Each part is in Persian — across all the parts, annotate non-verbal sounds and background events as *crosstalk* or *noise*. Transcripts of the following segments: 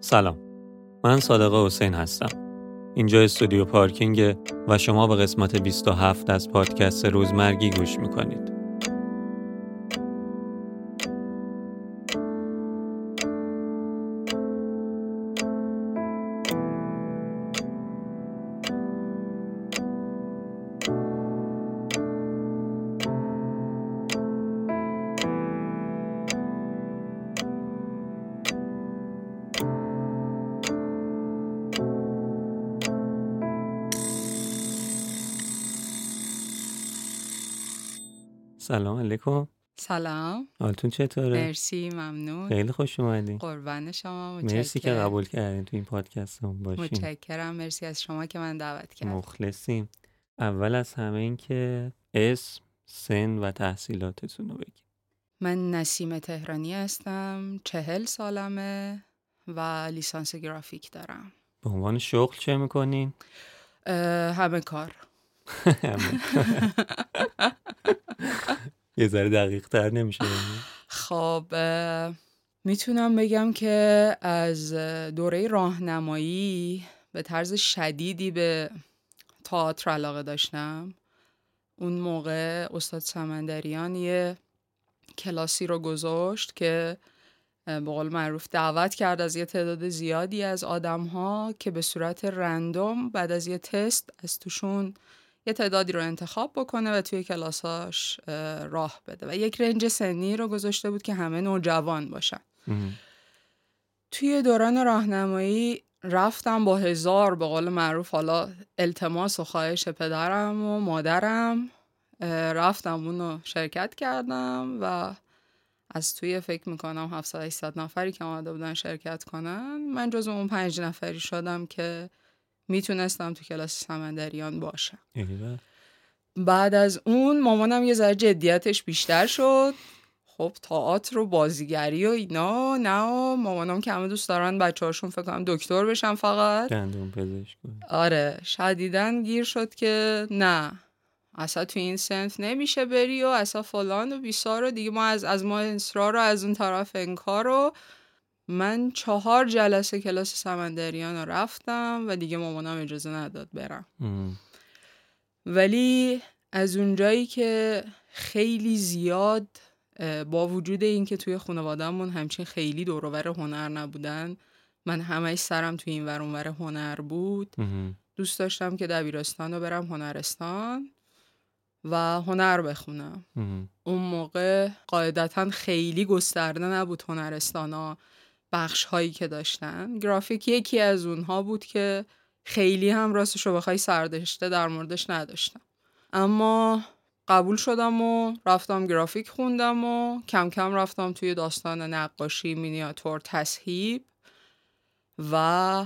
سلام. من صادق حسین هستم. اینجا استودیو پارکینگ و شما به قسمت 27 از پادکست روزمرگی گوش می‌کنید. علیکم. سلام. حالتون چطوره؟ مرسی ممنون. خیلی خوش اومدین. قربان شما متشکرم مرسی که قبول کردین تو این پادکست هم باشین. متشکرم. مرسی از شما که من دعوت کردم مخلصیم. اول از همه این که اسم سن و تحصیلاتتون رو بگید من نسیم تهرانی هستم چهل سالمه و لیسانس گرافیک دارم. به عنوان شغل چه می‌کنین؟ همه کار. *laughs* *laughs* یه ذره دقیق تر نمیشه خب اه، می‌تونم بگم که از دوره راهنمایی به طرز شدیدی به تئاتر علاقه داشتم. اون موقع استاد سمندریان یه کلاسی رو گذاشت که به قول معروف دعوت کرد از یه تعداد زیادی از آدم ها که به صورت رندوم بعد از یه تست از توشون یه تعدادی رو انتخاب بکنه و توی کلاساش اه، راه بده. و یک رنج سنی رو گذاشته بود که همه نوجوان باشن. توی دوران راهنمایی رفتم با هزار به قول معروف حالا التماس و خواهش پدرم و مادرم. رفتم اونو شرکت کردم و از توی فکر می‌کنم 700 800 نفری که آمده بودن شرکت کنن من جز اون پنج نفری شدم که می‌تونستم تو کلاس سمندریان باشم بعد از اون مامانم یه ذره جدیتش بیشتر شد. خب تئاتر و بازیگری و اینا نه مامانم که همه دوست دارن بچه هاشون فکر کنم دکتر بشن فقط. دندون پزشک. آره شدیدن گیر شد که نه اصلا تو این سنف نمیشه بری و اصلا فلان و بیسار و دیگه ما از از ما اصرار رو از اون طرف انکار رو من چهار جلسه کلاس سمندریان رو رفتم و دیگه مامانم اجازه نداد برم ام. ولی از اونجایی که خیلی زیاد با وجود اینکه توی خانوادهمون همچین خیلی دوروبر هنر نبودن من همش سرم توی این ور اونور هنر بود ام. دوست داشتم که دبیرستان رو برم هنرستان و هنر بخونم ام. اون موقع قاعدتا خیلی گسترده نبود هنرستان ها بخش هایی که داشتن. گرافیک یکی از اونها بود که خیلی هم راستش رو بخوای سردشته در موردش نداشتم. اما قبول شدم و رفتم گرافیک خوندم و کم کم رفتم توی داستان نقاشی مینیاتور تصهیب و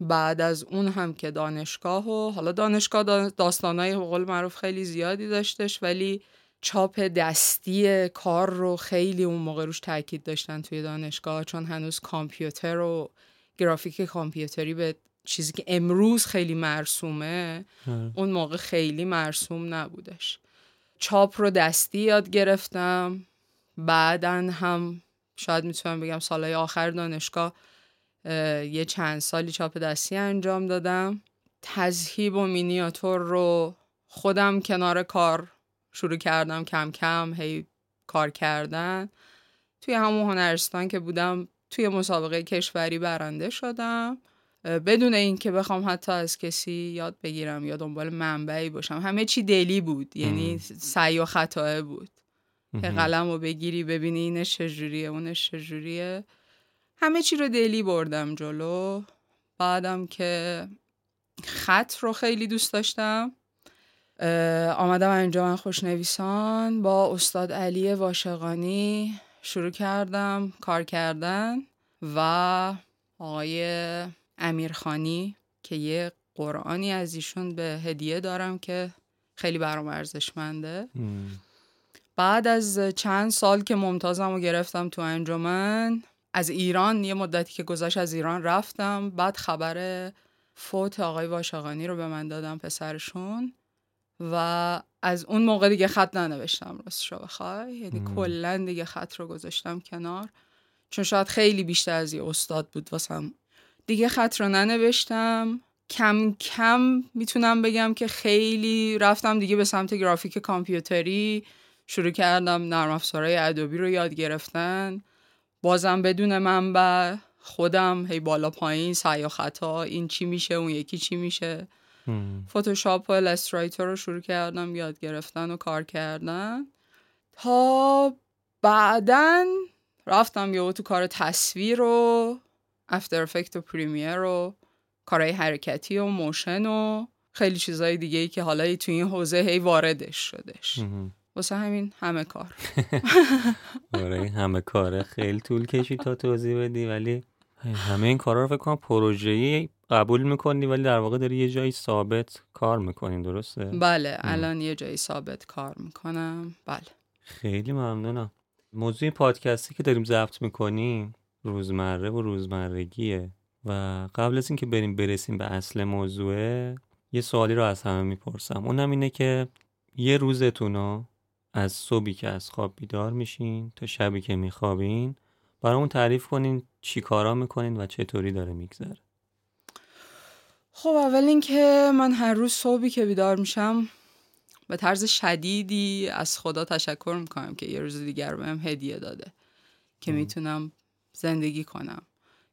بعد از اون هم که دانشگاه و حالا دانشگاه دا- داستانای قول معروف خیلی زیادی داشتش ولی چاپ دستی کار رو خیلی اون موقع روش تاکید داشتن توی دانشگاه چون هنوز کامپیوتر و گرافیک کامپیوتری به چیزی که امروز خیلی مرسومه آره. اون موقع خیلی مرسوم نبودش. چاپ رو دستی یاد گرفتم. بعدا هم شاید می‌تونم بگم سالهای آخر دانشگاه اه، یه چند سالی چاپ دستی انجام دادم. تذهیب و مینیاتور رو خودم کنار کار شروع کردم کم کم هی کار کردن. توی همون هنرستان که بودم توی مسابقه کشوری برنده شدم. بدون اینکه بخوام حتی از کسی یاد بگیرم یا دنبال منبعی باشم. همه چی دلی بود یعنی سعی و خطاه بود. که. قلم رو بگیری ببینی اینش چجوریه اونش چجوریه. همه چی رو دلی بردم جلو. بعدم که خط رو خیلی دوست داشتم. آمدم انجام خوشنویسان با استاد علی واشقانی شروع کردم کار کردن و آقای امیرخانی که یه قرآنی از ایشون به هدیه دارم که خیلی برام ارزشمنده. بعد از چند سال که ممتازم رو گرفتم تو انجمن از ایران یه مدتی که گذشت از ایران رفتم. بعد خبر فوت آقای واشقانی رو به من دادم پسرشون. و از اون موقع دیگه خط ننوشتم راستش رو بخوای؟ یعنی. کلا دیگه خط رو گذاشتم کنار. چون شاید خیلی بیشتر از یه استاد بود واسم. دیگه خط رو ننوشتم. کم کم می‌تونم بگم که خیلی رفتم دیگه به سمت گرافیک کامپیوتری. شروع کردم نرم افزارهای ادوبی رو یاد گرفتن. بازم بدون منبع خودم هی بالا پایین سعی و خطا این چی میشه اون یکی چی میشه. فتوشاپ و السترایتر رو شروع کردم یاد گرفتن و کار کردن. تا بعدا رفتم یه تو کار تصویر و افتر افکت و پریمیر و کارهای حرکتی و موشن و خیلی چیزهای دیگه ای که حالا تو این حوزه هی واردش شدش. واسه همین همه کار. *laughs* آره همه کاره. خیلی طول کشید تا توضیح بدی ولی همه این کارا رو فکر کنم پروژه‌ای قبول می‌کنی ولی در واقع داری یه جایی ثابت کار می‌کنین درسته؟ بله الان یه جایی ثابت کار می‌کنم. بله. خیلی ممنونم. موضوع پادکستی که داریم ضبط می‌کنیم روزمره و روزمرگیه و قبل از اینکه بریم برسیم به اصل موضوعه یه سوالی رو از همه می‌پرسم. اونم اینه که یه روزتون رو از صبحی که از خواب بیدار میشین تا شبی که میخوابین برامون تعریف کنین چی کارا می‌کنین و چطوری داره میگذره. خب اول اینکه من هر روز صبحی که بیدار میشم به طرز شدیدی از خدا تشکر می‌کنم که یه روز دیگر بهم هدیه داده که می‌تونم زندگی کنم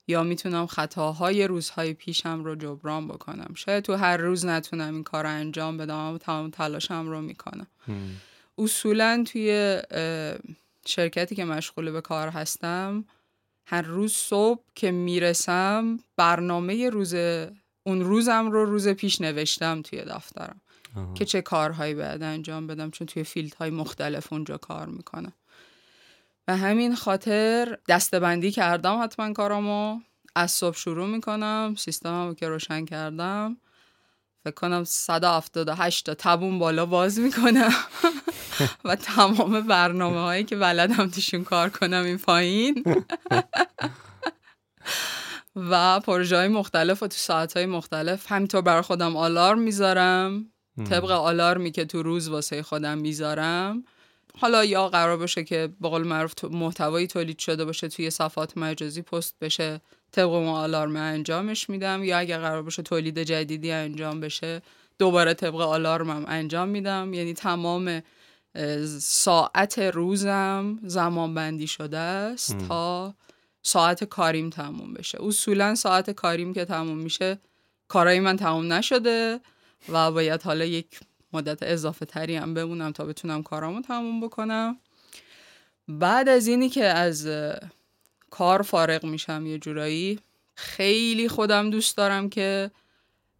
یا می‌تونم خطاهای روزهای پیشم رو جبران بکنم. شاید تو هر روز نتونم این کار رو انجام بدم اما تمام تلاشم رو می‌کنم. اصولا توی شرکتی که مشغول به کار هستم هر روز صبح که می‌رسم برنامه روز اون روزم رو روز پیش نوشتم توی دفترم که چه کارهایی باید انجام بدم چون توی فیلدهای مختلف اونجا کار می‌کنم و همین خاطر دستبندی کردم حتما کارامو. از صبح شروع می‌کنم سیستمم که روشن کردم. فکر کنم 178 تا تبون بالا باز می‌کنم. *laughs* و تمام برنامه هایی که بلدم توشون کار کنم این پایین. *laughs* و پروژه های مختلف و تو ساعت های مختلف همینطور برای خودم آلارم می‌ذارم. طبق آلارمی که تو روز واسه خودم می‌ذارم. حالا یا قرار باشه که به قول معروف محتوایی تولید شده باشه توی صفحات مجازی پست بشه طبق اون آلارم انجامش میدم. یا اگر قرار باشه تولید جدیدی انجام بشه دوباره طبق آلارمم انجام میدم. یعنی تمام ساعت روزم زمان بندی شده است تا ساعت کاریم تموم بشه. اصولا ساعت کاریم که تموم میشه کارای من تموم نشده و باید حالا یک مدت اضافه تری هم بمونم تا بتونم کارامو تموم بکنم. بعد از اینی که از کار فارغ میشم یه جورایی خیلی خودم دوست دارم که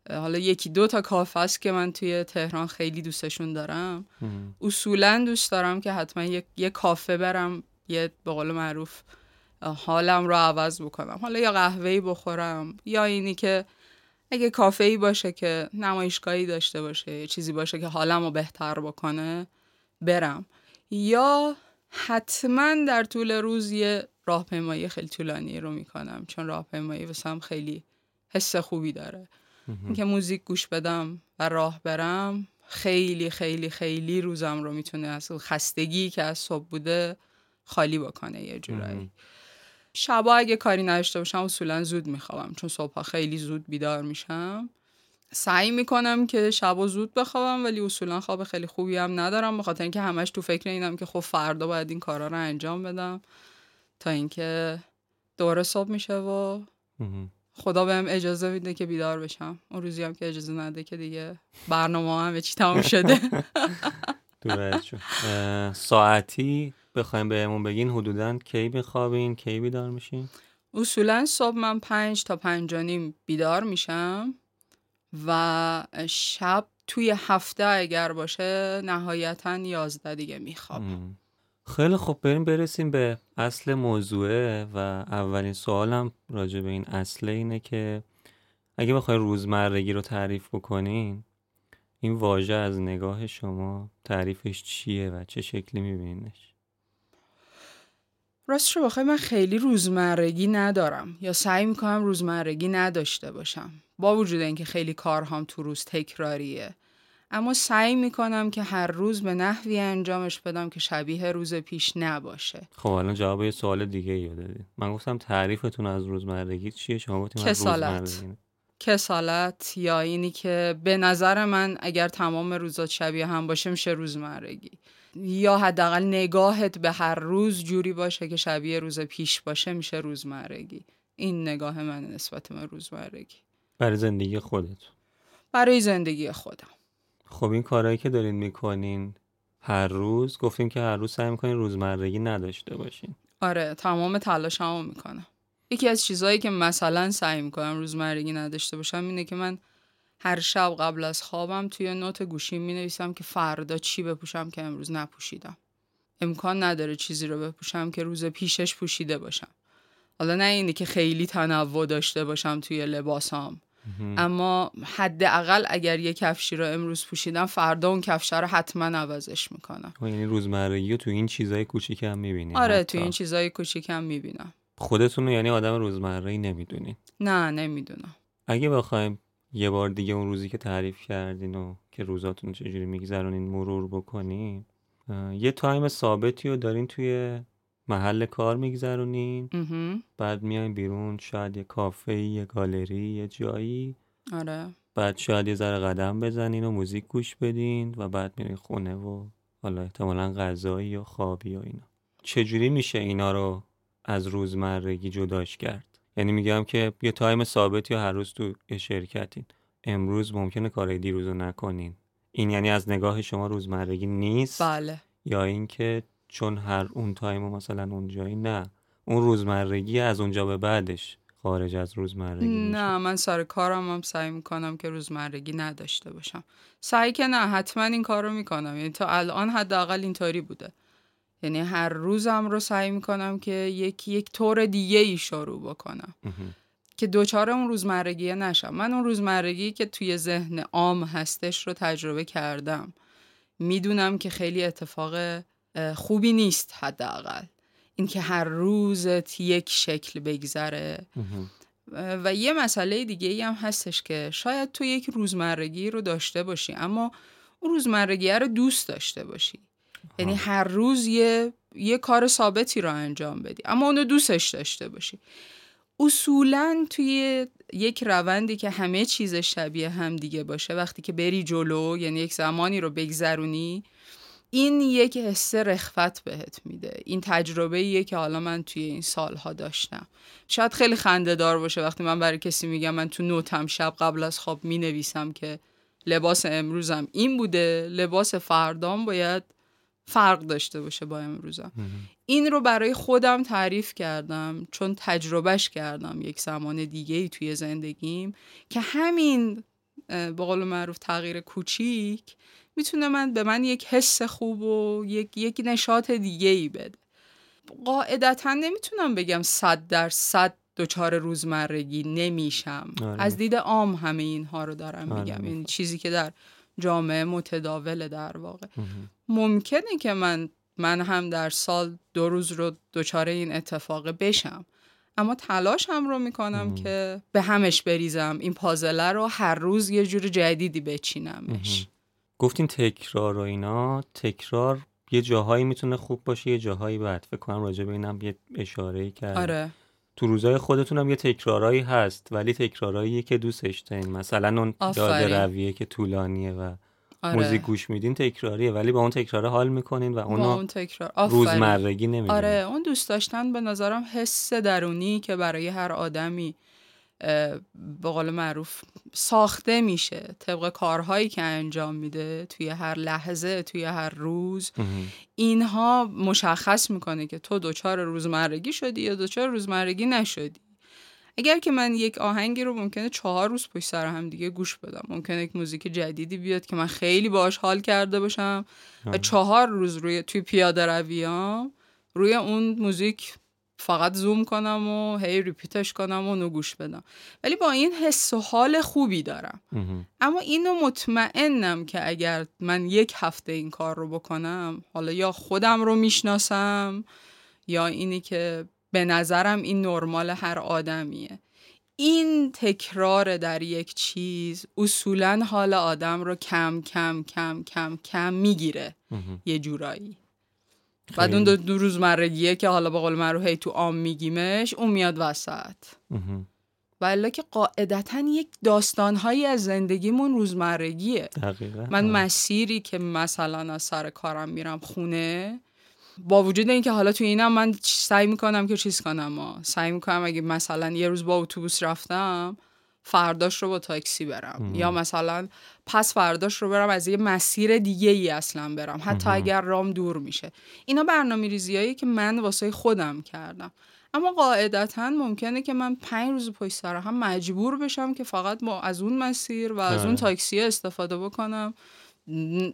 حالا یکی دو تا کافه است که من توی تهران خیلی دوستشون دارم. اصولا دوست دارم که حتما یه, یه کافه برم یه به قول معروف حالم رو عوض بکنم. حالا یا قهوه‌ای بخورم یا اینی که اگه کافه ای باشه که نمایشگاهی داشته باشه یه چیزی باشه که حالم رو بهتر بکنه برم. یا حتما در طول روز یه راهپیمایی خیلی طولانی رو می‌کنم چون راهپیمایی واسم خیلی حس خوبی داره. اینکه موزیک گوش بدم و راه برم خیلی خیلی خیلی روزم رو می‌تونه از خستگی که از صبح بوده خالی بکنه یه جورایی. شبا اگه کاری نداشته باشم اصولا زود میخوابم چون صبح خیلی زود بیدار میشم. سعی می‌کنم که شبا زود بخوابم ولی اصولا خواب خیلی خوبی هم ندارم به خاطر اینکه همش تو فکر اینم که خب فردا باید این کارا رو انجام بدم تا اینکه دوره صبح میشه و خدا بهم اجازه میده که بیدار بشم. اون روزی هم که اجازه نده که دیگه برنامه هم چی تمام شده. *laughs* ساعتی بخوایم بهمون بگین حدودا کی بخوابین کی بیدار میشین؟ اصولا صبح من پنج تا پنج نیم بیدار میشم و شب توی هفته اگر باشه نهایتا یازده دیگه میخوابم. خیلی خوب بریم برسیم به اصل موضوعه و اولین سوالم راجع به این اصله اینه که اگه بخوای روزمرگی رو تعریف بکنین این واژه از نگاه شما تعریفش چیه و چه شکلی میبینش راستش رو بخوای من خیلی روزمرگی ندارم یا سعی می‌کنم روزمرگی نداشته باشم. با وجود اینکه خیلی کارهام تو روز تکراریه. اما سعی می‌کنم که هر روز به نحوی انجامش بدم که شبیه روز پیش نباشه. خب الان جواب یه سوال دیگه ای دادی. من گفتم تعریفتون از روزمرگی چیه؟ شما گفتیم کسالت. روزمرگی کسالت یا اینی که به نظر من اگر تمام روزات شبیه هم باشه میشه روزمرگی. یا حداقل نگاهت به هر روز جوری باشه که شبیه روز پیش باشه میشه روزمرگی. این نگاه من نسبت به روزمرگی. برای زندگی خودت. برای زندگی خودم. خب این کارهایی که دارین می‌کنین هر روز گفتیم که هر روز سعی می‌کنین روزمرگی نداشته باشین. آره تمام تلاشمو می‌کنم. یکی از چیزهایی که مثلا سعی می‌کنم روزمرگی نداشته باشم اینه که من هر شب قبل از خوابم توی نوت گوشی می نویسم که فردا چی بپوشم که امروز نپوشیدم. امکان نداره چیزی رو بپوشم که روز پیشش پوشیده باشم. حالا نه اینه که خیلی تنوع داشته باشم توی لباسام. اما حداقل اگر یه کفشی رو امروز پوشیدم فردا اون کفش رو حتما عوضش می‌کنم. خب یعنی روزمرگی رو تو این چیزای کوچیک هم می‌بینین آره تو این چیزای کوچیکم می‌بینم. خودتون یعنی آدم روزمره نمی‌دونین نه نمی‌دونم. اگه بخوایم یه بار دیگه اون روزی که تعریف کردین و که روزاتون چجوری میگذرونین مرور بکنین اه، یه تایم ثابتی رو دارین توی محل کار میگذرونین. بعد میاین بیرون شاید یه کافه یه گالری یه جایی. آره. بعد شاید یه ذره قدم بزنین و موزیک گوش بدین و بعد میرین خونه و حالا احتمالا غذایی یا خوابی و اینا. چجوری میشه اینا رو از روزمرگی جداش کرد؟ یعنی میگم که یه time ثابتی هر روز تو شرکتین. امروز ممکنه کارهای دیروز رو نکنین. این یعنی از نگاه شما روزمرگی نیست؟ بله. یا اینکه چون هر اون time مثلا اونجایی نه. اون روزمرگی از اونجا به بعدش خارج از روزمرگی میشه. نه من سر کارم هم سعی می‌کنم که روزمرگی نداشته باشم. سعی که نه حتما این کار رو می‌کنم. یعنی تا الان حداقل اینطوری بوده. یعنی هر روزم رو سعی می‌کنم که یک یک طور دیگه ای شروع بکنم. که دوچار اون روزمرگی نشم. من اون روزمرگی که توی ذهن عام هستش رو تجربه کردم. می‌دونم که خیلی اتفاق خوبی نیست حداقل. اینکه هر روزت یک شکل بگذره. و یه مسئله دیگه ای هم هستش که شاید تو یک روزمرگی رو داشته باشی اما اون روزمرگی رو دوست داشته باشی. یعنی هر روز یه یه کار ثابتی رو انجام بدی. اما اونو دوستش داشته باشی. اصولا توی یک روندی که همه چیز شبیه هم دیگه باشه وقتی که بری جلو یعنی یک زمانی رو بگذرونی این یک حس رخوت بهت میده. این تجربه ایه که حالا من توی این سالها داشتم. شاید خیلی خنده دار باشه وقتی من برای کسی میگم من تو نوتم شب قبل از خواب می نویسم که لباس امروزم این بوده لباس فردام باید فرق داشته باشه با امروزم. این رو برای خودم تعریف کردم چون تجربهش کردم یک زمان دیگه ای توی زندگیم که همین به قول معروف تغییر کوچیک می‌تونه من به من یک حس خوب و یک, یک نشاط دیگه ای بده قاعدتا نمی‌تونم بگم صد در صد دچار روزمرگی نمیشم آره. از دید عام همه اینها رو دارم آره، میگم. یعنی چیزی که در جامعه متداوله در واقع. ممکنه که من من هم در سال دو روز رو دچار این اتفاق بشم. اما تلاشم رو می‌کنم مم. که به همش بریزم. این پازله رو هر روز یه جور جدیدی بچینمش. گفتین تکرار و اینا. تکرار یه جاهایی می‌تونه خوب باشه یه جاهایی بد. فکر کنم راجع به اینم یه اشاره کرد آره. تو روزای خودتون هم یه تکرارایی هست ولی تکرارایی که دوستش دارین مثلا اون. داده رویه که طولانیه و آره موزیک گوش میدین تکراریه ولی با اون تکراره حال می‌کنین و با اونو اون تکرار. روزمرگی نمیدین آره اون دوست داشتن به نظرم حس درونی که برای هر آدمی به قول معروف ساخته میشه طبق کارهایی که انجام میده توی هر لحظه توی هر روز. اینها مشخص می‌کنه که تو دچار روزمرگی شدی یا دچار روزمرگی نشدی. اگر که من یک آهنگی رو ممکنه چهار روز پشت سر هم دیگه گوش بدم. ممکنه یک موزیک جدیدی بیاد که من خیلی باش حال کرده باشم و چهار روز روی توی پیاده رویام روی اون موزیک فقط زوم کنم و هی ریپیتش کنم و اونو گوش بدم. ولی با این حس و حال خوبی دارم. اما اینو مطمئنم که اگر من یک هفته این کار رو بکنم حالا یا خودم رو می‌شناسم یا اینی که به نظرم این نرمال هر آدمیه. این تکرار در یک چیز اصولا حال آدم رو کم کم کم کم کم می‌گیره. یه جورایی. بعد اون دو, روزمرگیه که حالا به قول من هی تو عام میگیمش اون میاد وسط. ولی که قاعدتا یک داستانهایی از زندگیمون روزمرگیه. دقیقا. من مسیری که مثلا از سر کارم میرم خونه با وجود اینکه حالا تو اینم من سعی می‌کنم که چیز کنم ما سعی می‌کنم اگه مثلا یه روز با اتوبوس رفتم فرداش رو با تاکسی برم. یا مثلا پس فرداش رو برم از یه مسیر دیگه ای اصلا برم. حتی اگر رام دور میشه. اینا برنامه ریزیایی که من واسه خودم کردم. اما قاعدتا ممکنه که من پنج روز پشت سر هم مجبور بشم که فقط با از اون مسیر و از اون آره. تاکسی استفاده بکنم.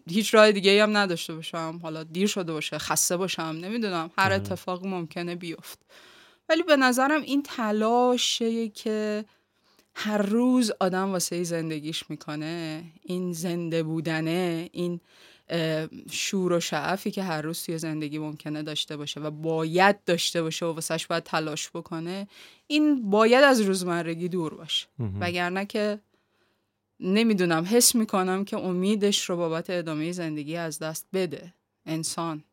هیچ راه دیگه هم نداشته باشم. حالا دیر شده باشه خسته باشم نمی‌دونم. هر آره. اتفاق ممکنه بیفت. ولی به نظرم این تلاشه که هر روز آدم واسه زندگیش می‌کنه. این زنده بودنه این شور و شعفی که هر روز توی زندگی ممکنه داشته باشه و باید داشته باشه و واسهش باید تلاش بکنه این باید از روزمرگی دور باشه. وگرنه که نمی‌دونم حس می‌کنم که امیدش رو بابت ادامه زندگی از دست بده. انسان.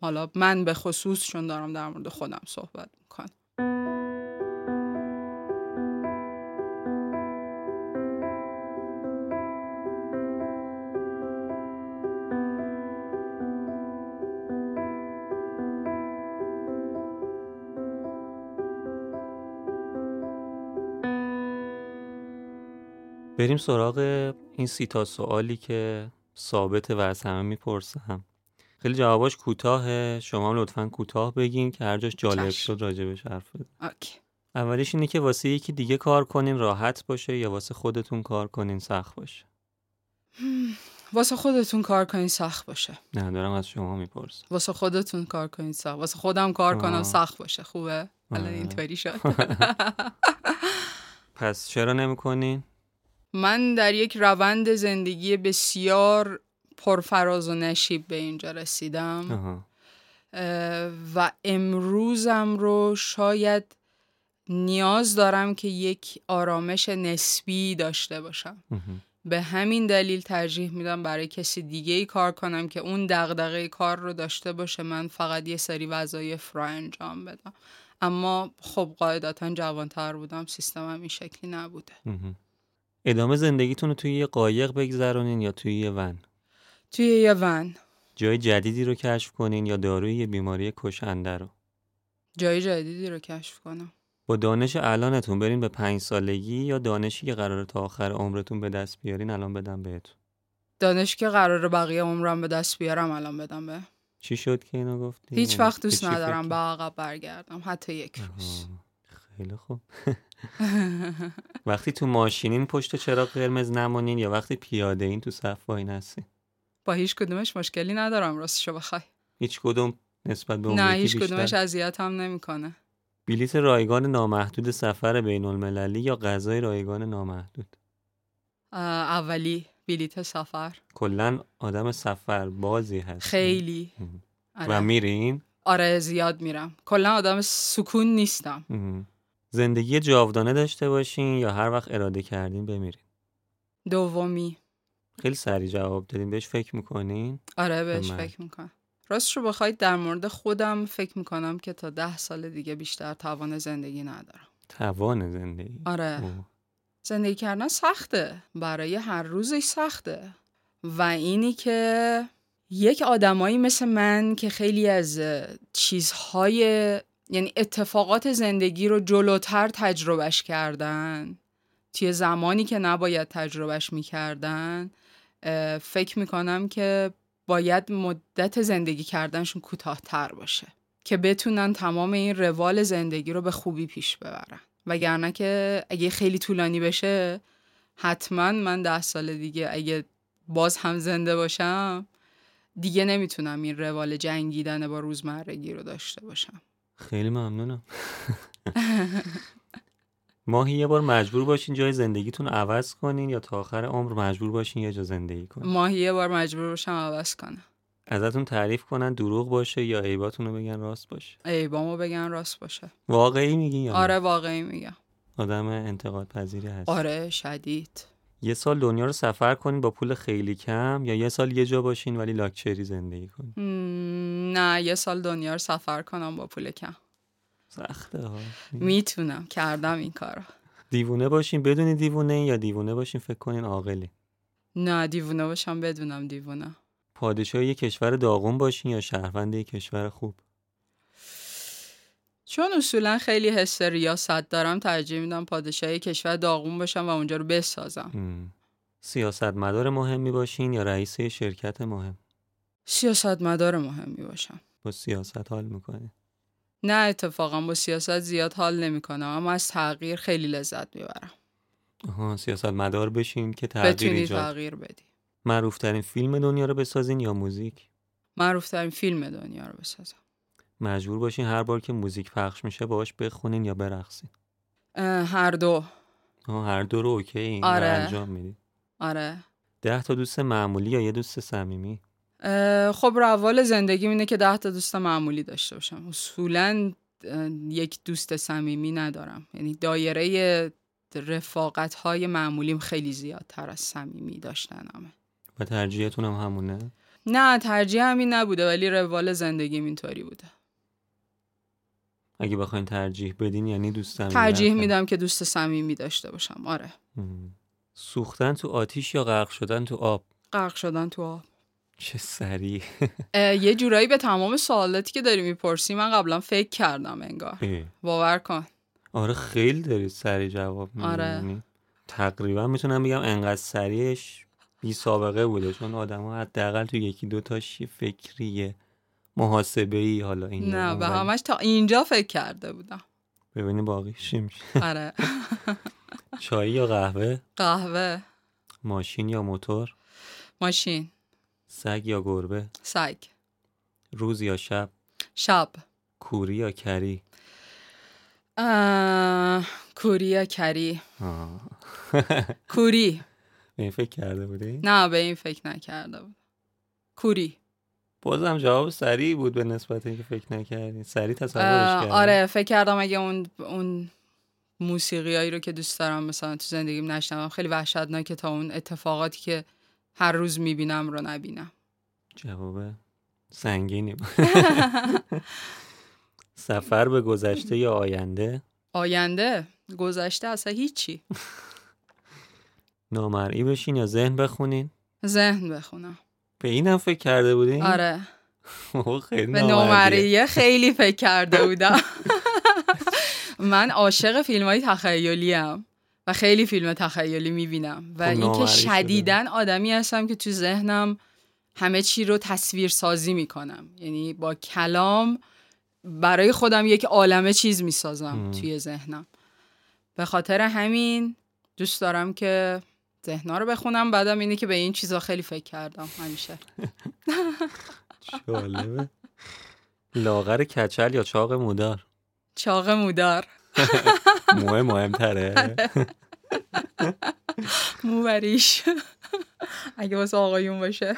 حالا من به خصوص چون دارم در مورد خودم صحبت می‌کنم. بریم سراغ این سی تا سوالی که ثابته و از همه می‌پرسم. خیلی جواباش کوتاهه. شما هم لطفا کوتاه بگین که هر جاش جالب. شد راجبش حرف بزن اوکی. اولیش اینه که واسه یکی دیگه کار کنین راحت باشه یا واسه خودتون کار کنین سخت باشه؟ واسه خودتون کار کنین سخت باشه. نه دارم از شما می‌پرسم. واسه خودتون کار کنین سخت. واسه خودم کار کنم. سخت باشه. خوبه؟ الان. اینطوری شد. *laughs* *laughs* پس چرا نمی‌کنین؟ من در یک روند زندگی بسیار پرفراز و نشیب به اینجا رسیدم آها. و امروزم رو شاید نیاز دارم که یک آرامش نسبی داشته باشم. به همین دلیل ترجیح میدم برای کسی دیگه ای کار کنم که اون دغدغه کار رو داشته باشه من فقط یه سری وظایف رو انجام بدم اما خب قاعدتا جوانتر بودم سیستمم این شکلی نبوده. ادامه زندگیتون رو توی یه قایق بگذرونین یا توی یه ون؟ توی یه ون. جای جدیدی رو کشف کنین یا داروی یه بیماری کشنده رو؟ جای جدیدی رو کشف کنم. با دانش الانتون برین به پنج سالگی یا دانشی که قراره تا آخر عمرتون به دست بیارین الان بدم بهتون. دانش که قرار بقیه عمرم به دست بیارم الان بدم به. چی شد که اینو گفتی؟ هیچ وقت دوست ندارم به عقب برگردم. حتی یک روز. خیلی خوب. *laughs* وقتی تو ماشینین پشت چراغ قرمز نمونین یا وقتی پیاده این تو صف وای نسین با هیچ کدومش مشکلی ندارم راستشو بخوای. هیچ کدوم نسبت به اون نه هیچ بیشتر؟ کدومش اذیتم نمی‌کنه. بلیت رایگان نامحدود سفر بین المللی یا غذای رایگان نامحدود؟ اولی بلیت سفر. کلا آدم سفر بازی هست. خیلی. آره. و میرین؟ آره زیاد میرم. کلا آدم سکون نیستم. زندگی جاودانه داشته باشین یا هر وقت اراده کردین بمیرین. دومی. خیلی سریع جواب دادین. بهش فکر می‌کنین؟ آره بهش من. فکر می‌کنم. راستش رو بخواید در مورد خودم فکر می‌کنم که تا ده سال دیگه بیشتر توان زندگی ندارم. توان زندگی؟ آره. اوه. زندگی کردن سخته. برای هر روزش سخته. و اینی که یک آدمایی مثل من که خیلی از چیزهای یعنی اتفاقات زندگی رو جلوتر تجربهش کردن. توی زمانی که نباید تجربهش می‌کردن فکر می‌کنم که باید مدت زندگی کردنشون کوتاهتر باشه که بتونن تمام این روال زندگی رو به خوبی پیش ببرن. وگرنه که اگه خیلی طولانی بشه حتما من ده سال دیگه اگه باز هم زنده باشم دیگه نمی‌تونم این روال جنگیدن با روزمرگی رو داشته باشم. خیلی ممنونم. ماهی یه بار مجبور باشین جای زندگیتون عوض کنین یا تا آخر عمر مجبور باشین یه جا زندگی کنین؟ ماهی یه بار مجبور باشم عوض کنم. ازتون تعریف کنن دروغ باشه یا عیباتون رو بگن راست باشه؟ عیبامو بگن راست باشه. واقعی میگین یا؟ آره واقعی میگم. آدم انتقاد پذیری هست. آره شدید. یه سال دنیا رو سفر کنین با پول خیلی کم یا یه سال یه جا باشین ولی لاکچری زندگی کنین نه یه سال دنیا رو سفر کنم با پول کم. سخته ها. می‌تونم کردم این کارو. دیوونه باشین بدونی دیوونه یا دیوونه باشین فکر کنین عاقلی. نه دیوونه باشم بدونم دیوونه. پادشاه یه کشور داغون باشین یا شهروند یه کشور خوب. چون اصولا خیلی حس ریاست دارم ترجیح میدم پادشاهی کشور داغون باشم و اونجا رو بسازم. سیاستمدار مهمی باشین یا رئیس شرکت مهم؟ سیاستمدار مهمی باشم. با سیاست حال می‌کنه نه اتفاقا با سیاست زیاد حال نمی‌کنم اما از تغییر خیلی لذت می‌برم. آها سیاستمدار بشین که تغییر بتونی ایجاد تغییر بدی. معروف ترین فیلم دنیا رو بسازین یا موزیک؟ معروف ترین فیلم دنیا رو بسازم. مجبور باشین هر بار که موزیک پخش میشه باهاش بخونین یا برقصین. هر دو. آها هر دو رو اوکی؟ این آره. انجام میدی آره. ده تا دوست معمولی یا یه دوست صمیمی؟ خب روال زندگی اینه که ده تا دوست معمولی داشته باشم. اصولا یک دوست صمیمی ندارم. یعنی دایره رفاقت های معمولیم خیلی زیادتر از صمیمی داشتنمه. و ترجیحتون هم همونه؟ نه ترجیح همین نبوده ولی روال زندگیم اینطوری بوده. اگه بخواین ترجیح بدین یعنی دوست صمیمی ترجیح رفتن. میدم که دوست صمیمی داشته باشم. آره. سوختن تو آتیش یا غرق شدن تو آب؟ غرق شدن تو آب. چه سریع. اه، یه جورایی به تمام سوالاتی که داری می‌پرسی من قبلا فکر کردم انگار. اه. باور کن. آره خیلی دارید سریع جواب می‌دید آره. تقریبا می‌تونم بگم انقدر سریعش بی سابقه بوده چون آدم حداقل تو یکی دو تاش یه فکریه. محاسبه ای حالا این نه به همش تا اینجا فکر کرده بودم. ببینی باقی چی میشه. *laughs* آره. *laughs* چای یا قهوه؟ قهوه. ماشین یا موتور؟ ماشین. سگ یا گربه؟ سگ. روز یا شب؟ شب. کوری یا کری؟ کوری یا کری. کوری. به این فکر کرده بودی؟ نه به این فکر نکرده بود کوری. بازم جواب سریع بود به نسبت اینکه فکر نکردی. سریع تصورش کردی. آره فکر کردم اگه اون اون موسیقیایی رو که دوست دارم مثلا تو زندگیم نشنوم خیلی وحشتناکه تا اون اتفاقاتی که هر روز می‌بینم رو نبینم. جواب سنگینی *laughs* *laughs* سفر به گذشته یا آینده؟ آینده؟ گذشته اصلا هیچی. *laughs* نامرئی بشین یا ذهن بخونین؟ ذهن بخونم. به اینم فکر کرده بودین آره *laughs* خیلی به. نومریه خیلی فکر کرده *laughs* بودم من عاشق فیلم های تخیلی هم و خیلی فیلم تخیلی می‌بینم و خب، اینکه. شدیدن آدمی هستم که تو ذهنم همه چی رو تصویر سازی می‌کنم یعنی با کلام برای خودم یک عالمه چیز می‌سازم. توی ذهنم به خاطر همین دوست دارم که ذهنا رو بخونم بعدم اینه که به این چیزا خیلی فکر کردم. همیشه. جالبه. لاغر کچل یا چاق مودار؟ چاق مودار. موه مهمتره. موبریش اگه واسه آقایون باشه.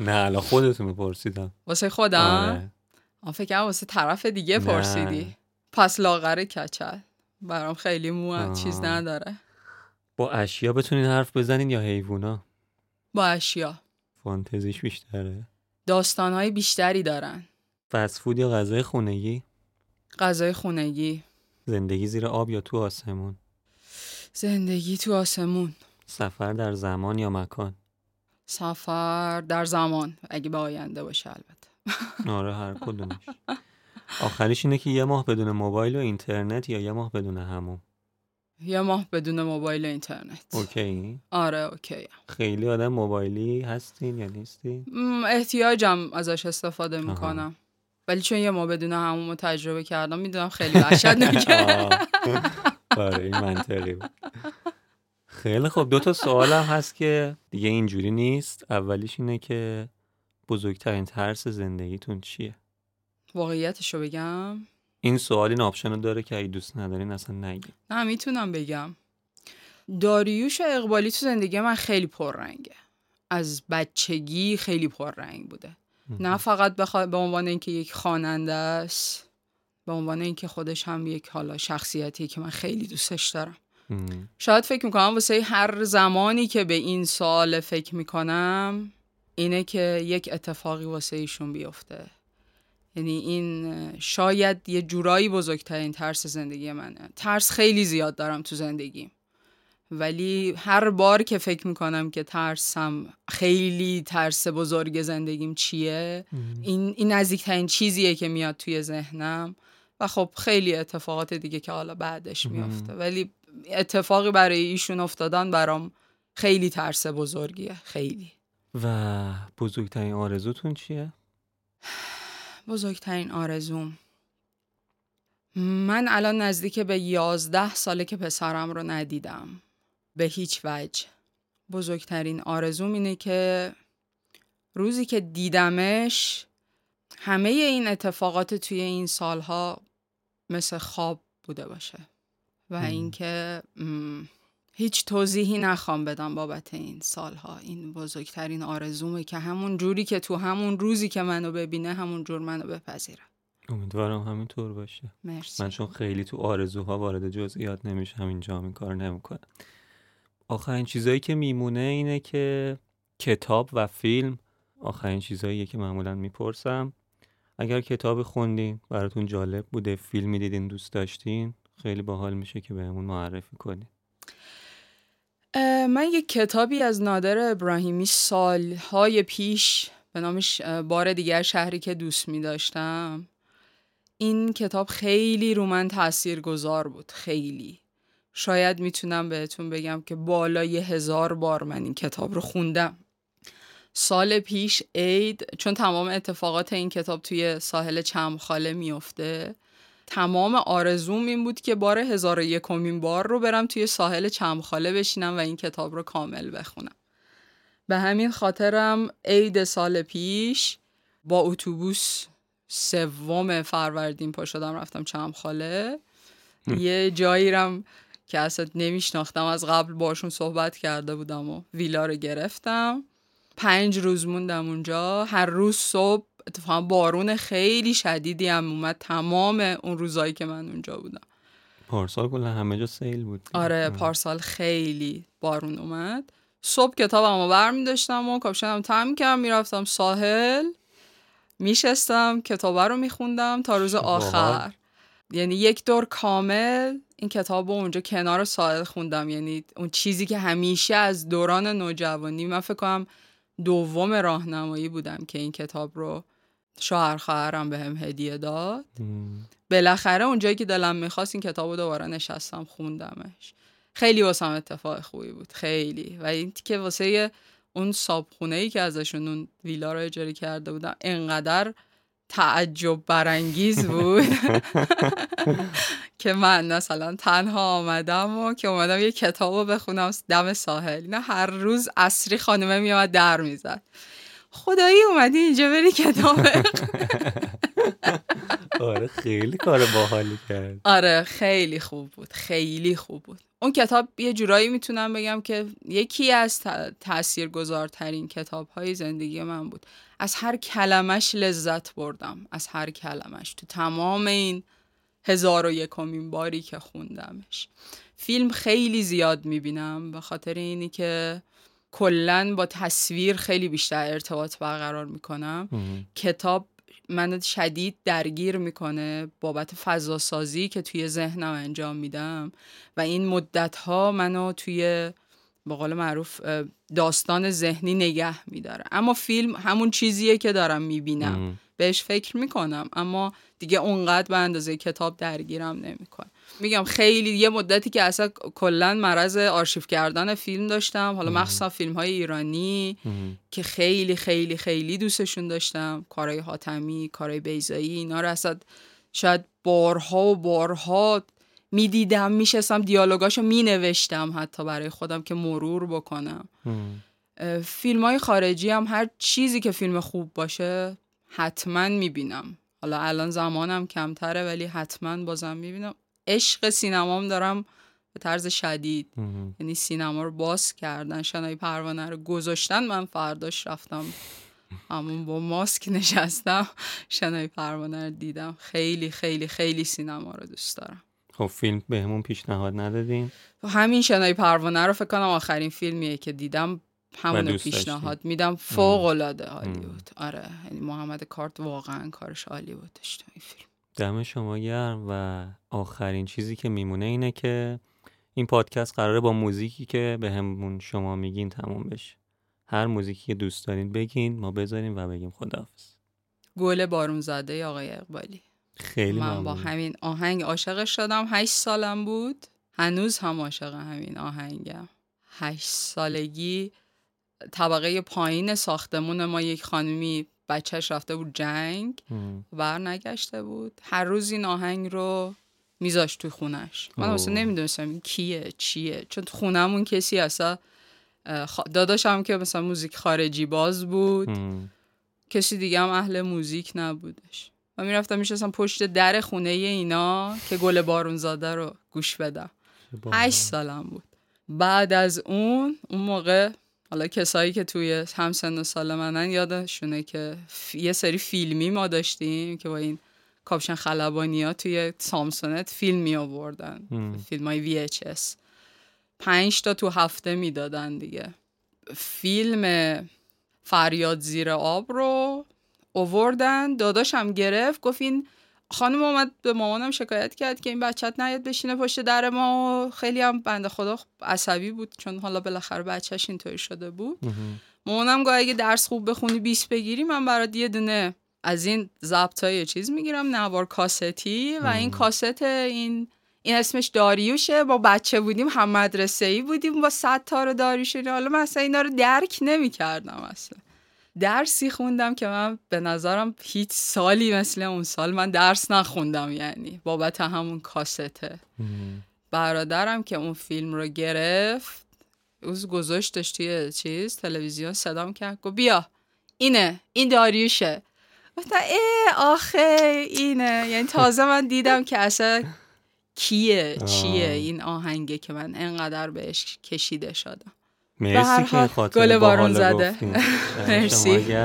نه الان خودتون میپرسیدم. واسه خودم؟ آره. آن فکر کنم واسه طرف دیگه. پرسیدی. پس لاغر کچل. برام خیلی مو. چیز نداره. با اشیا بتونین حرف بزنین یا حیوونا؟ با اشیا. فانتزیش بیشتره. داستانهای بیشتری دارن. فست فود یا غذای خونگی؟ غذای خونگی. زندگی زیر آب یا تو آسمون؟ زندگی تو آسمون. سفر در زمان یا مکان؟ سفر در زمان. اگه به آینده باشه البته. *laughs* آره هر کدومش. آخریش اینه که یه ماه بدون موبایل و اینترنت یا یه ماه بدون حموم یه ماه بدون موبایل و اینترنت. OK. آره OK خیلی آدم موبایلی هستین یا نیستین؟ احتیاجم ازش استفاده می‌کنم. ولی چون یه ماه بدون هموم رو تجربه کردم می‌دونم خیلی وحشتناکه *laughs* آه. آره این منطقی خیلی خب دو تا سوالم هست که دیگه اینجوری نیست. اولیش اینه که بزرگترین ترس زندگیتون چیه؟ واقعیتشو بگم. این سوال این آپشن رو داره که اگه دوست ندارین اصلا نگین. نه می‌تونم بگم. داریوش و اقبالی تو زندگی من خیلی پررنگه. از بچگی خیلی پررنگ بوده. نه فقط بخوا... به عنوان اینکه یک خواننده است به عنوان اینکه خودش هم یک حالا شخصیتی که من خیلی دوستش دارم. شاید فکر می‌کنم واسه هر زمانی که به این سوال فکر می‌کنم اینه که یک اتفاقی واسه ایشون بیفته. یعنی این شاید یه جورایی بزرگترین ترس زندگی منه. ترس خیلی زیاد دارم تو زندگیم. ولی هر بار که فکر می‌کنم که ترسم خیلی ترس بزرگ زندگیم چیه این, این نزدیکترین چیزیه که میاد توی ذهنم و خب خیلی اتفاقات دیگه که حالا بعدش میافته. ولی اتفاقی برای ایشون افتادن برام خیلی ترس بزرگیه. خیلی. و بزرگترین آرزوتون چیه؟ *sighs* بزرگترین آرزوم من الان نزدیک به یازده ساله که پسرم رو ندیدم. به هیچ وجه. بزرگترین آرزوم اینه که روزی که دیدمش همه این اتفاقات توی این سالها مثل خواب بوده باشه. و. اینکه هیچ توضیحی نخوام بدم بابت این سالها. این بزرگترین آرزومه که همون جوری که تو همون روزی که منو ببینه همون جور منو بپذیره. امیدوارم همینطور باشه. مرسی. من چون خیلی تو آرزوها وارد جزئیات نمیشم اینجا این کار نمی‌کنم. آخرین چیزایی که میمونه اینه که کتاب و فیلم آخرین چیزاییه که معمولا می‌پرسم. اگر کتاب خوندین براتون جالب بوده فیلمی دیدین دوست داشتین خیلی باحال میشه که بهمون معرفی کنین. من یک کتابی از نادر ابراهیمی سالهای پیش به نامش بار دیگر شهری که دوست می داشتم این کتاب خیلی رو من تأثیر گذار بود خیلی. شاید می‌تونم بهتون بگم که بالای هزار بار من این کتاب رو خوندم. سال پیش عید چون تمام اتفاقات این کتاب توی ساحل چمخاله میفته تمام آرزوم این بود که بار هزار و یکمین بار رو برم توی ساحل چمخاله بشینم و این کتاب رو کامل بخونم. به همین خاطرم عید سال پیش با اتوبوس سوم فروردین پا شدم رفتم چمخاله. یه جایی رم که اصلا نمیشناختم از قبل باشون صحبت کرده بودم و ویلا رو گرفتم. پنج روز موندم اونجا. هر روز صبح اتفاقا بارون خیلی شدیدی هم اومد تمام اون روزایی که من اونجا بودم. پارسال کلا همه جا سیل بود آره پارسال خیلی بارون اومد. صبح کتابم رو برمی داشتم و کاپشنم تم کردم می‌رفتم ساحل میشستم کتابه رو میخوندم تا روز آخر. یعنی یک دور کامل این کتاب رو اونجا کنار ساحل خوندم. یعنی اون چیزی که همیشه از دوران نوجوانی من فکر کنم دوم راهنمایی بودم که این کتاب رو شوهر خواهرم به هم هدیه داد. بالاخره اونجایی که دلم می‌خواست این کتاب رو دوباره نشستم خوندمش. خیلی واسم اتفاق خوبی بود خیلی. و این که واسه اون صابخونه ای که ازشون اون ویلا رو اجاره کرده بودم انقدر تعجب برانگیز بود. *laughs* که من مثلا تنها آمدم و که اومدم یه کتاب رو بخونم دم ساحل. نه هر روز اصری خانمه میامد در می‌زد. خدایی اومدی اینجا بری کتاب *laughs* آره خیلی کار باحالی کرد. آره خیلی خوب بود خیلی خوب بود. اون کتاب یه جورایی می‌تونم بگم که یکی از تأثیر گذارترین کتاب های زندگی من بود. از هر کلمش لذت بردم از هر کلمش تو تمام این هزار و یکمین باری که خوندمش. فیلم خیلی زیاد می‌بینم به خاطر اینی که کلا با تصویر خیلی بیشتر ارتباط برقرار می‌کنم ام. کتاب من شدید درگیر می‌کنه بابت فضاسازی که توی ذهنم انجام میدم و این مدت ها منو توی به قول معروف داستان ذهنی نگه میداره اما فیلم همون چیزیه که دارم می‌بینم. بهش فکر می‌کنم اما دیگه اونقدر به اندازه کتاب درگیرم نمی‌کنه میگم خیلی یه مدتی که اصلا کلا مرض آرشیو کردن فیلم داشتم. حالا مخصوصا فیلم های ایرانی. که خیلی خیلی خیلی دوستشون داشتم. کارهای حاتمی کارهای بیزایی اینا رو اصلا شاید بارها و بارها می‌دیدم میشستم دیالوگاشو مینوشتم حتی برای خودم که مرور بکنم. فیلم های خارجی هم هر چیزی که فیلم خوب باشه حتما می‌بینم. حالا الان زمانم کمتره ولی حتما بازم می‌بینم. عشق سینمام دارم به طرز شدید. یعنی سینما رو باز کردن شنای پروانه رو گذاشتن من فرداش رفتم همون با ماسک نشستم شنای پروانه رو دیدم. خیلی خیلی خیلی سینما رو دوست دارم. خب فیلم بهمون پیشنهاد ندادین؟ همین شنای پروانه رو فکر کنم آخرین فیلمیه که دیدم. همون پیشنهاد میدم. فوق العاده عالی بود آره یعنی محمد کارت واقعا کارش عالی بود داشت این فیلم. دم شما گرم و آخرین چیزی که میمونه اینه که این پادکست قراره با موزیکی که به همون شما میگین تموم بشه. هر موزیکی که دوست دارین بگین ما بذاریم و بگیم خداحافظ. گل بارون زده آقای اقبالی. خیلی من ممنون. با همین آهنگ عاشقش شدم. هشت سالم بود. هنوز هم عاشق همین آهنگم. هشت سالگی طبقه پایین ساختمون ما یک خانمی بچهش رفته بود جنگ. بر نگشته بود هر روز این آهنگ رو میذاشت توی خونش من. اصلا نمی‌دونستم این کیه چیه چون تو خونمون کسی اصلا. داداشم که مثلا موزیک خارجی باز بود ام. کسی دیگه هم اهل موزیک نبودش و می‌رفتم میشستم پشت در خونه اینا که گل بارون زاده رو گوش بدم هشت سالم بود بعد از اون اون موقع حالا کسایی که توی هم سن و سال منن یادشونه که ف- یه سری فیلمی ما داشتیم که با این کاپشن خلبانی ها توی سامسونت فیلم می آوردن. فیلم های VHS پنج تا تو هفته می‌دادن دیگه. فیلم فریاد زیر آب رو اووردن. داداشم گرفت گفت این خانم اومد به مامانم شکایت کرد که این بچت نیاد بشینه پشت در ما و خیلی هم بنده خدا عصبی بود چون حالا بالاخره بچهش اینطوری شده بود ام. مامانم گفت اگه درس خوب بخونی 20 بگیری من برات یه دونه از این ضبط های چیز می‌گیرم نوار کاستی و این کاست این این اسمش داریوشه با بچه بودیم هم مدرسه ای بودیم با صد تا رو داریوش. حالا من اصلا اینا رو درک نمی‌کردم اصلا درسی خوندم که من به نظرم هیچ سالی مثل اون سال من درس نخوندم یعنی بابت همون کاسته. برادرم که اون فیلم رو گرفت اوز گذاشتش توی چیز تلویزیون صدام کرد گفت بیا اینه این داریوشه گفتم اه آخه اینه یعنی تازه من دیدم که اصلا کیه چیه. این آهنگه که من انقدر بهش کشیده شدم مرسی که خاطر گل بارون زده. *laughs* مرسی.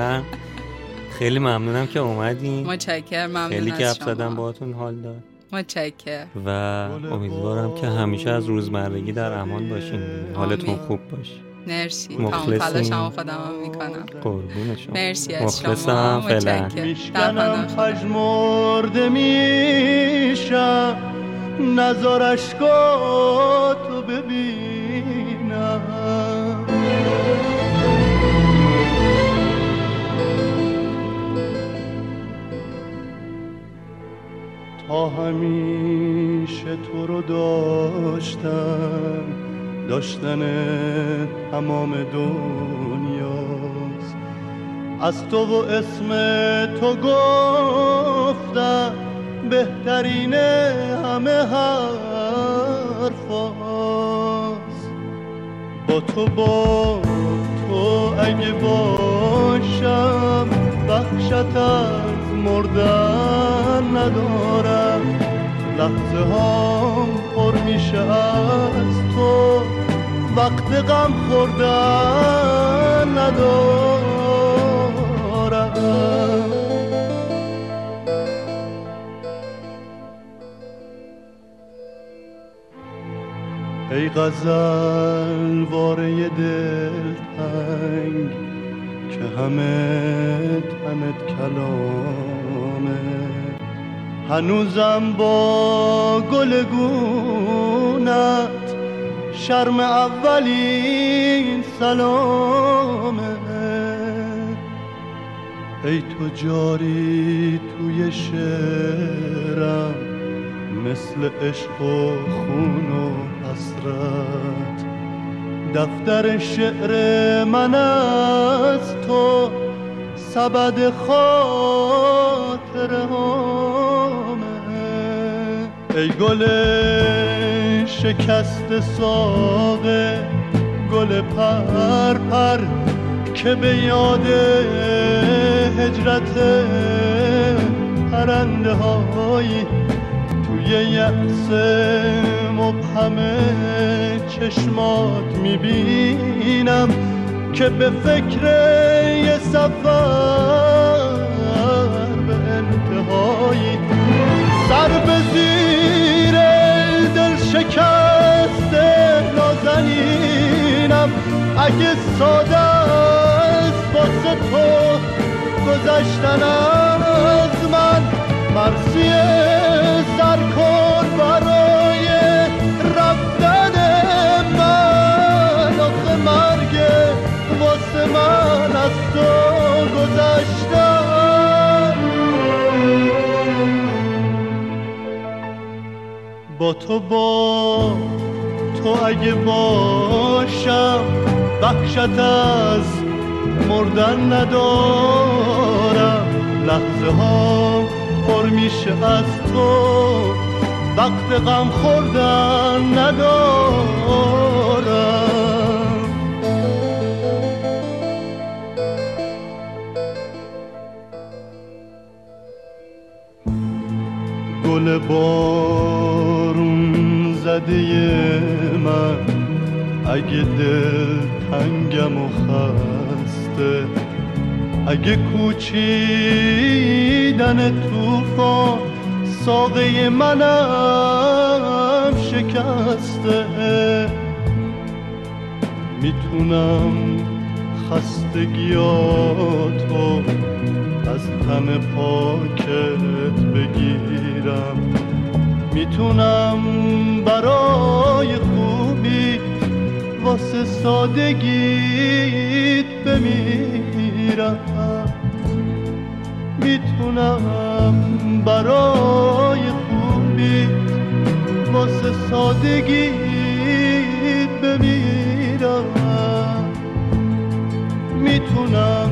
خیلی ممنونم که اومدین. متشکر ممنون خیلی گپ زدم باهاتون حال داد. متشکر و امیدوارم که همیشه از روزمرگی در امان باشین. حالتون. خوب باشه. مرسی. تمام مخلصیم. تلاشمو خودم می‌کنم. قربون شما. مرسی از شما. مخلصم فعلا. پژمرده میشم. نظر اشکاتو ببینم تا همیشه تو رو داشتم. داشتن تمام دنیاست. از تو و اسم تو گفتم بهترین همه حرفاست. با تو با تو اگه باشم بخشت از مردن ندارم لحظه هام پر میشه از تو. وقت غم خوردن ندارم ای غزل واره دلتنگ که همه تنت کلامه هنوزم با گل گونت شرم اولین سلامه ای تو جاری توی شعرم مثل عشق و خون و حسرت. دفتر شعر من از تو سبد خاطر ای گل شکست ساقه گل پر پر که به یاد هجرت پرنده هایی توی یأس مبهم چشمات می‌بینم که به فکر یه سفر به انتهایی سر به زیر دل شکسته نازنینم. اگه ساده است واسه تو گذشتن از من مرسی با تو با تو اگه باشم وحشت از مردن ندارم. لحظه ها پر میشه از تو وقت غم خوردن ندارم. گل بارون زده من. اگه دل تنگم و خسته. اگه کوچیدن توفان ساقه منم شکسته. می‌تونم خستگیاتو از تن پاکت بگیرم. می‌تونم برای خوبی واسه سادگیت بمیرم. می‌تونم برای خوبی واسه سادگیت بمیرم. می‌تونم